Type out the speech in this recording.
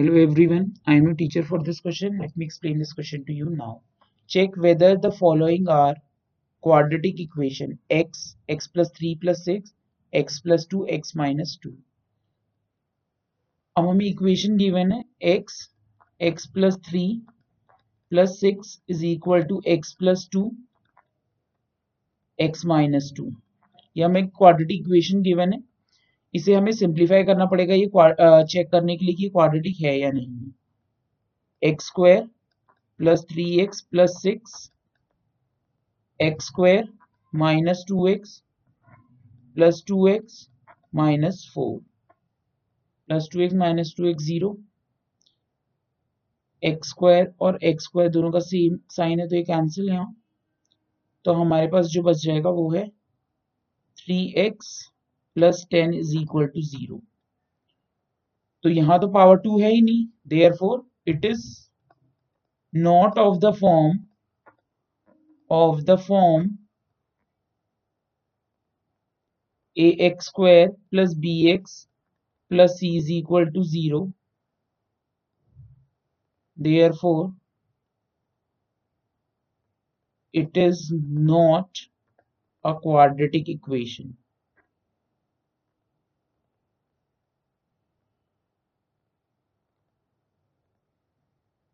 Hello everyone, I am a teacher for this question. Let me explain this question to you now. Check whether the following are quadratic equation x, x plus 3 plus 6, x plus 2, x minus 2. अब हमें equation given है x, x plus 3 plus 6 is equal to x plus 2, x minus 2. ये हमें quadratic equation given है इसे हमें simplify करना पड़ेगा ये चेक करने के लिए कि क्वाड्रेटिक है या नहीं। X square plus three x plus six x square minus two x plus two x minus four plus two x minus two x zero x square और एक्स स्क्वायर दोनों का सेम साइन है तो ये cancel यहाँ तो हमारे पास जो बच जाएगा वो है three x plus ten is equal to zero तो यहाँ तो पावर टू है ही नहीं. Therefore it is not of the form of the form a x square plus b x plus c is equal to zero therefore it is not a quadratic equation.